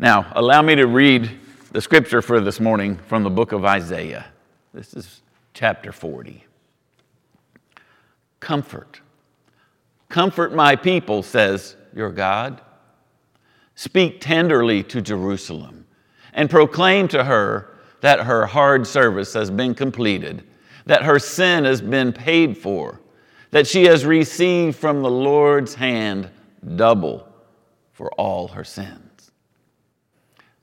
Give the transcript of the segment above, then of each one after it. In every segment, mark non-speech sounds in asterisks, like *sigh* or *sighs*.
Now, allow me to read the scripture for this morning from the book of Isaiah. This is chapter 40. Comfort. Comfort my people, says your God. Speak tenderly to Jerusalem and proclaim to her that her hard service has been completed, that her sin has been paid for, that she has received from the Lord's hand double for all her sins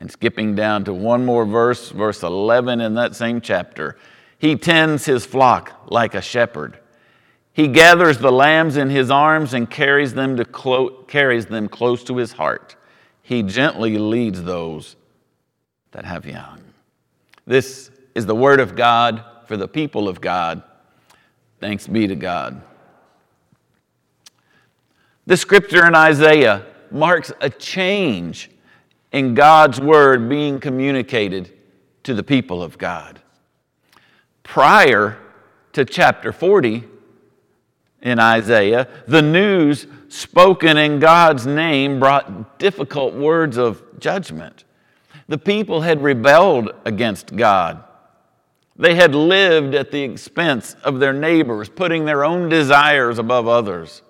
And skipping down to one more verse, verse 11 in that same chapter. He tends his flock like a shepherd. He gathers the lambs in his arms and carries them, to clo- carries them close to his heart. He gently leads those that have young. This is the word of God for the people of God. Thanks be to God. The scripture in Isaiah marks a change in God's word being communicated to the people of God. Prior to chapter 40 in Isaiah, the news spoken in God's name brought difficult words of judgment. The people had rebelled against God. They had lived at the expense of their neighbors, putting their own desires above others.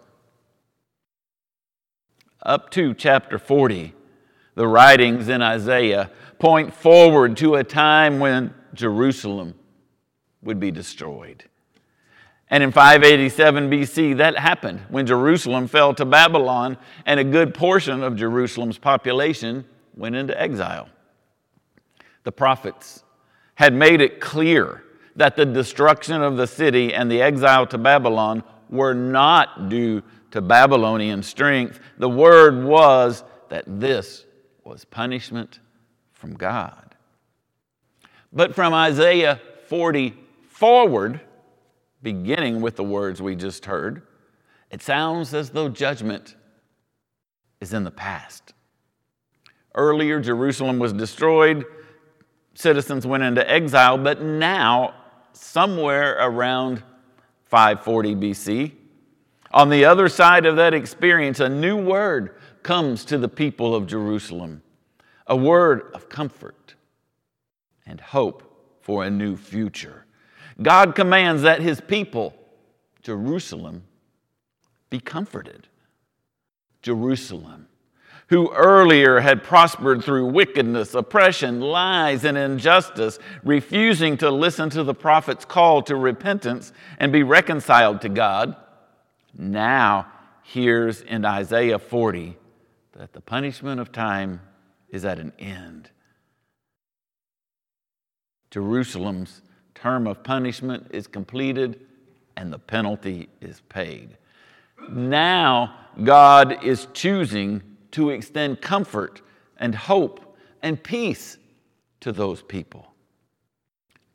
Up to chapter 40, the writings in Isaiah point forward to a time when Jerusalem would be destroyed. And in 587 BC, that happened when Jerusalem fell to Babylon and a good portion of Jerusalem's population went into exile. The prophets had made it clear that the destruction of the city and the exile to Babylon were not due to Babylonian strength. The word was that this was punishment from God. But from Isaiah 40 forward, beginning with the words we just heard, it sounds as though judgment is in the past. Earlier, Jerusalem was destroyed, citizens went into exile, but now, somewhere around 540 BC, on the other side of that experience, a new word comes to the people of Jerusalem a word of comfort and hope for a new future. God commands that his people, Jerusalem, be comforted. Jerusalem, who earlier had prospered through wickedness, oppression, lies, and injustice, refusing to listen to the prophet's call to repentance and be reconciled to God, now hears in Isaiah 40 that the punishment of time is at an end. Jerusalem's term of punishment is completed and the penalty is paid. Now, God is choosing to extend comfort and hope and peace to those people.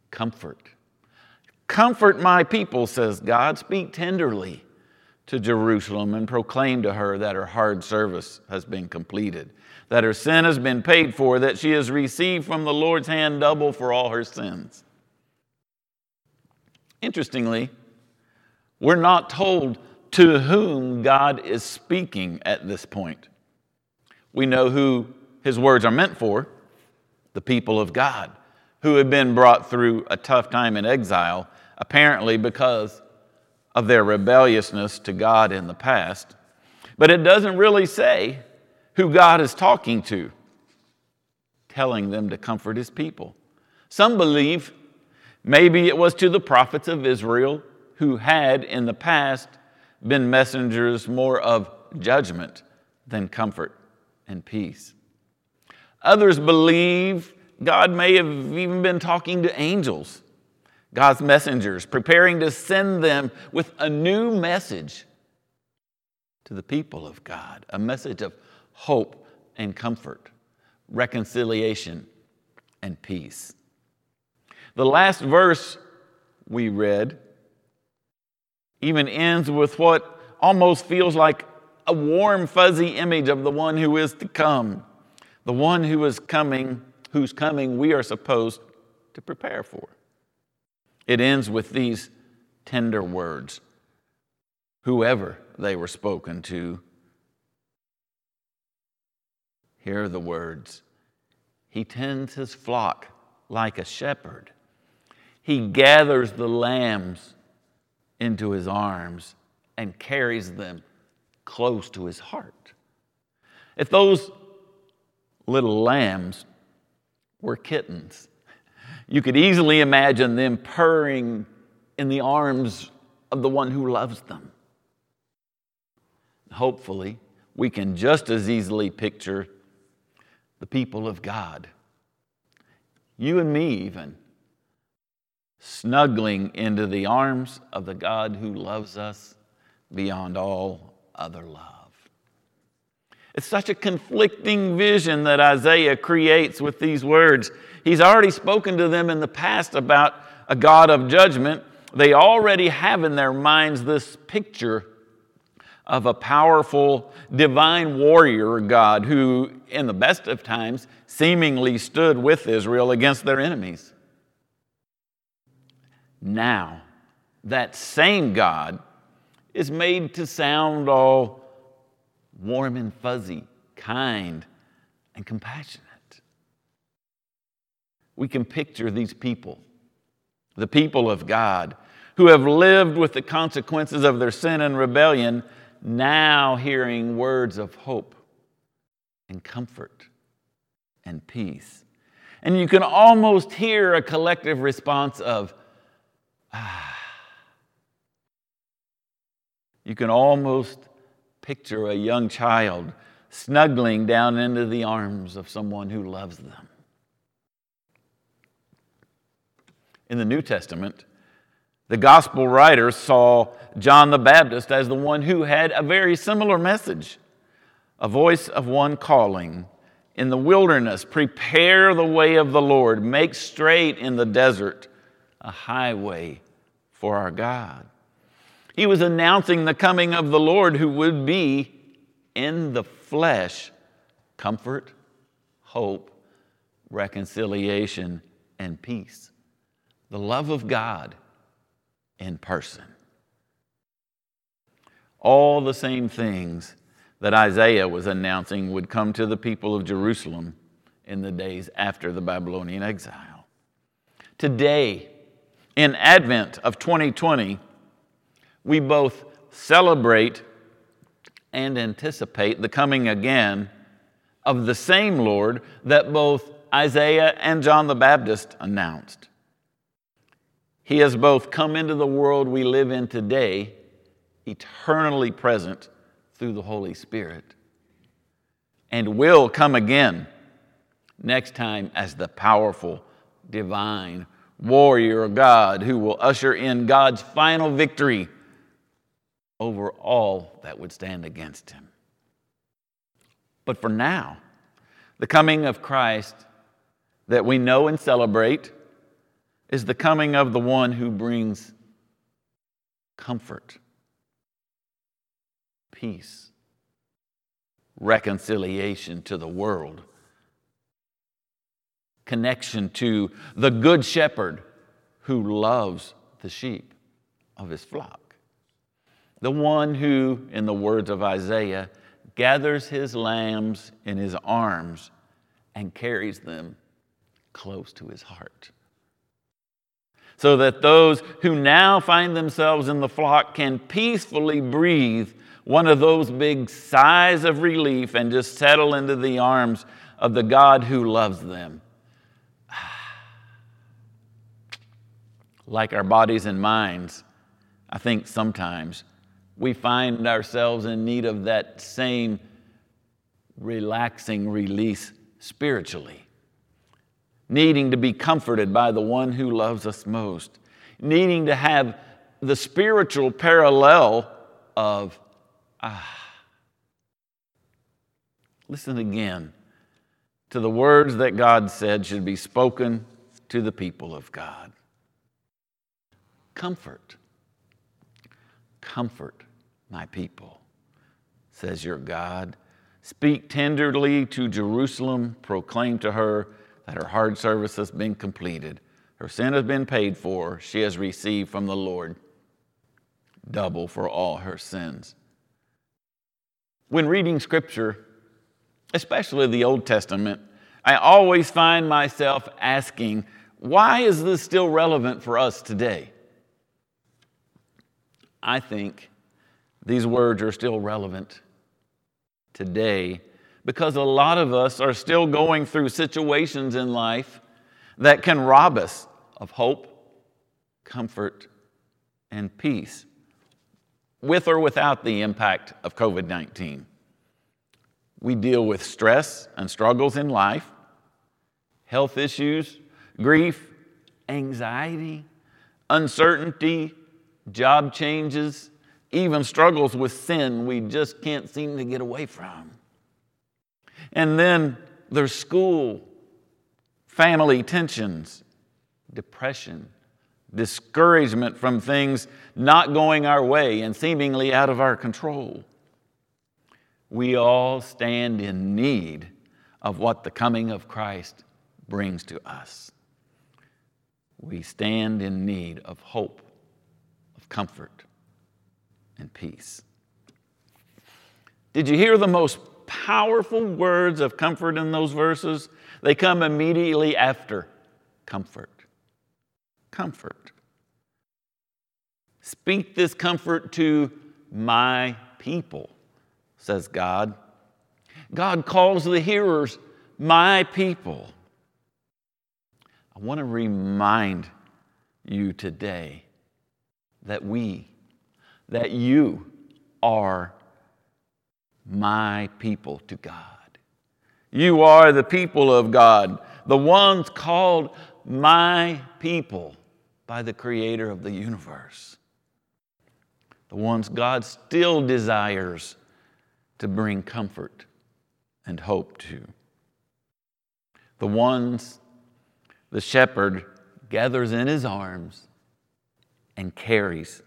Comfort. Comfort my people, says God. Speak tenderly to Jerusalem and proclaim to her that her hard service has been completed, that her sin has been paid for, that she has received from the Lord's hand double for all her sins. Interestingly, we're not told to whom God is speaking at this point. We know who his words are meant for the people of God, who have been brought through a tough time in exile, apparently because of their rebelliousness to God in the past, but it doesn't really say who God is talking to, telling them to comfort his people. Some believe maybe it was to the prophets of Israel who had in the past been messengers more of judgment than comfort and peace. Others believe God may have even been talking to angels God's messengers, preparing to send them with a new message to the people of God, a message of hope and comfort, reconciliation and peace. The last verse we read even ends with what almost feels like a warm, fuzzy image of the one who is to come, the one who is coming, whose coming we are supposed to prepare for. It ends with these tender words whoever they were spoken to. Hear the words He tends his flock like a shepherd, he gathers the lambs into his arms and carries them close to his heart. If those little lambs were kittens, you could easily imagine them purring in the arms of the one who loves them. Hopefully, we can just as easily picture the people of God, you and me, even, snuggling into the arms of the God who loves us beyond all other love. It's such a conflicting vision that Isaiah creates with these words. He's already spoken to them in the past about a God of judgment. They already have in their minds this picture of a powerful divine warrior God who, in the best of times, seemingly stood with Israel against their enemies. Now, that same God is made to sound all warm and fuzzy, kind and compassionate. We can picture these people, the people of God, who have lived with the consequences of their sin and rebellion, now hearing words of hope and comfort and peace. And you can almost hear a collective response of, ah. You can almost picture a young child snuggling down into the arms of someone who loves them. In the New Testament, the gospel writers saw John the Baptist as the one who had a very similar message a voice of one calling in the wilderness, prepare the way of the Lord, make straight in the desert a highway for our God. He was announcing the coming of the Lord who would be in the flesh comfort, hope, reconciliation, and peace. The love of God in person. All the same things that Isaiah was announcing would come to the people of Jerusalem in the days after the Babylonian exile. Today, in Advent of 2020, we both celebrate and anticipate the coming again of the same Lord that both Isaiah and John the Baptist announced. He has both come into the world we live in today, eternally present through the Holy Spirit, and will come again next time as the powerful, divine warrior of God who will usher in God's final victory over all that would stand against him. But for now, the coming of Christ that we know and celebrate is the coming of the one who brings comfort, peace, reconciliation to the world, connection to the good shepherd who loves the sheep of his flock the one who, in the words of Isaiah, gathers his lambs in his arms and carries them close to his heart. So that those who now find themselves in the flock can peacefully breathe one of those big sighs of relief and just settle into the arms of the God who loves them. *sighs* Like our bodies and minds, I think sometimes we find ourselves in need of that same relaxing release spiritually. Needing to be comforted by the one who loves us most. Needing to have the spiritual parallel of, ah, Listen again to the words that God said should be spoken to the people of God. Comfort, comfort my people, says your God. Speak tenderly to Jerusalem, proclaim to her that her hard service has been completed. Her sin has been paid for. She has received from the Lord double for all her sins. When reading scripture, especially the Old Testament, I always find myself asking, why is this still relevant for us today? I think these words are still relevant today because a lot of us are still going through situations in life that can rob us of hope, comfort, and peace, with or without the impact of COVID 19. We deal with stress and struggles in life, health issues, grief, anxiety, uncertainty, job changes, even struggles with sin we just can't seem to get away from. And then there's school, family tensions, depression, discouragement from things not going our way and seemingly out of our control we all stand in need of what the coming of Christ brings to us. We stand in need of hope, of comfort, and peace. Did you hear the most powerful words of comfort in those verses? They come immediately after comfort. Comfort. Speak this comfort to my people says God. God calls the hearers my people. I want to remind you today that we, that you are my people to God. You are the people of God, the ones called my people by the creator of the universe, the ones God still desires to bring comfort and hope to. The ones the shepherd gathers in his arms and carries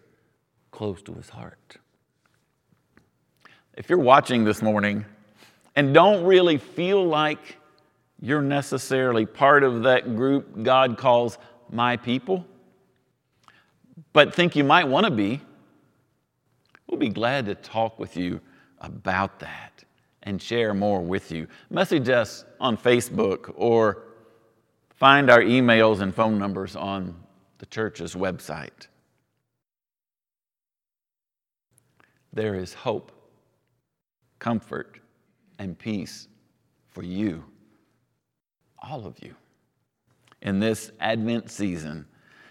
close to his heart. If you're watching this morning and don't really feel like you're necessarily part of that group God calls my people, but think you might want to be, we'll be glad to talk with you about that and share more with you. Message us on Facebook or find our emails and phone numbers on the church's website. There is hope, comfort, and peace for you, all of you, in this Advent season,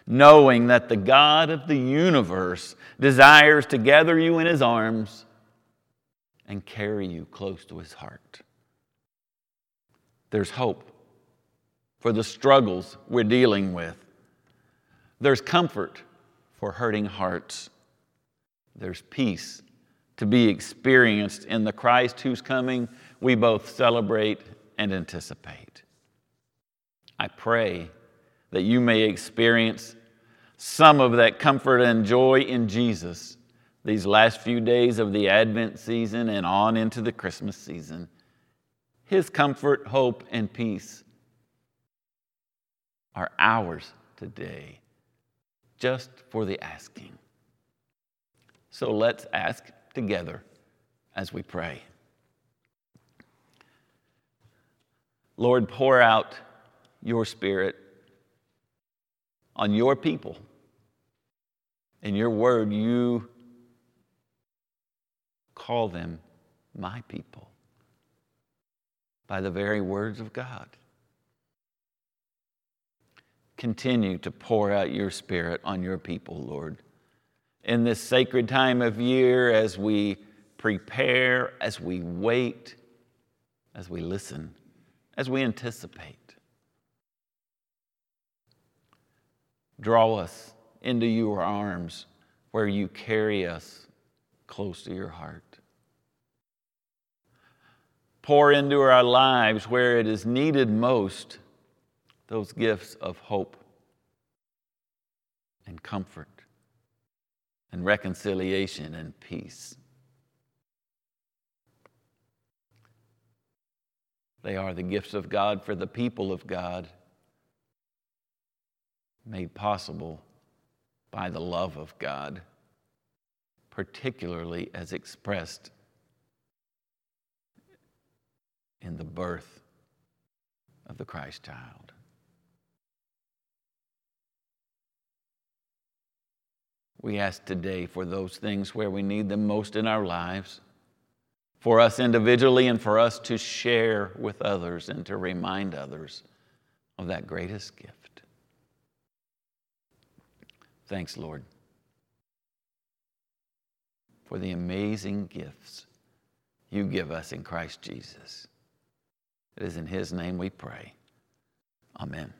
knowing that the God of the universe desires to gather you in his arms and carry you close to his heart. There's hope for the struggles we're dealing with. There's comfort for hurting hearts. There's peace to be experienced in the Christ whose coming we both celebrate and anticipate. I pray that you may experience some of that comfort and joy in Jesus these last few days of the Advent season and on into the Christmas season. His comfort, hope, and peace are ours today, just for the asking. So let's ask together as we pray. Lord, pour out your Spirit on your people. In your word, you call them my people by the very words of God. Continue to pour out your Spirit on your people, Lord. In this sacred time of year, as we prepare, as we wait, as we listen, as we anticipate, draw us into your arms where you carry us close to your heart. pour into our lives where it is needed most those gifts of hope and comfort and reconciliation and peace. They are the gifts of God for the people of God, made possible by the love of God, particularly as expressed in the birth of the Christ child. We ask today for those things where we need them most in our lives for us individually and for us to share with others and to remind others of that greatest gift. Thanks, Lord, for the amazing gifts you give us in Christ Jesus. It is in His name we pray. Amen.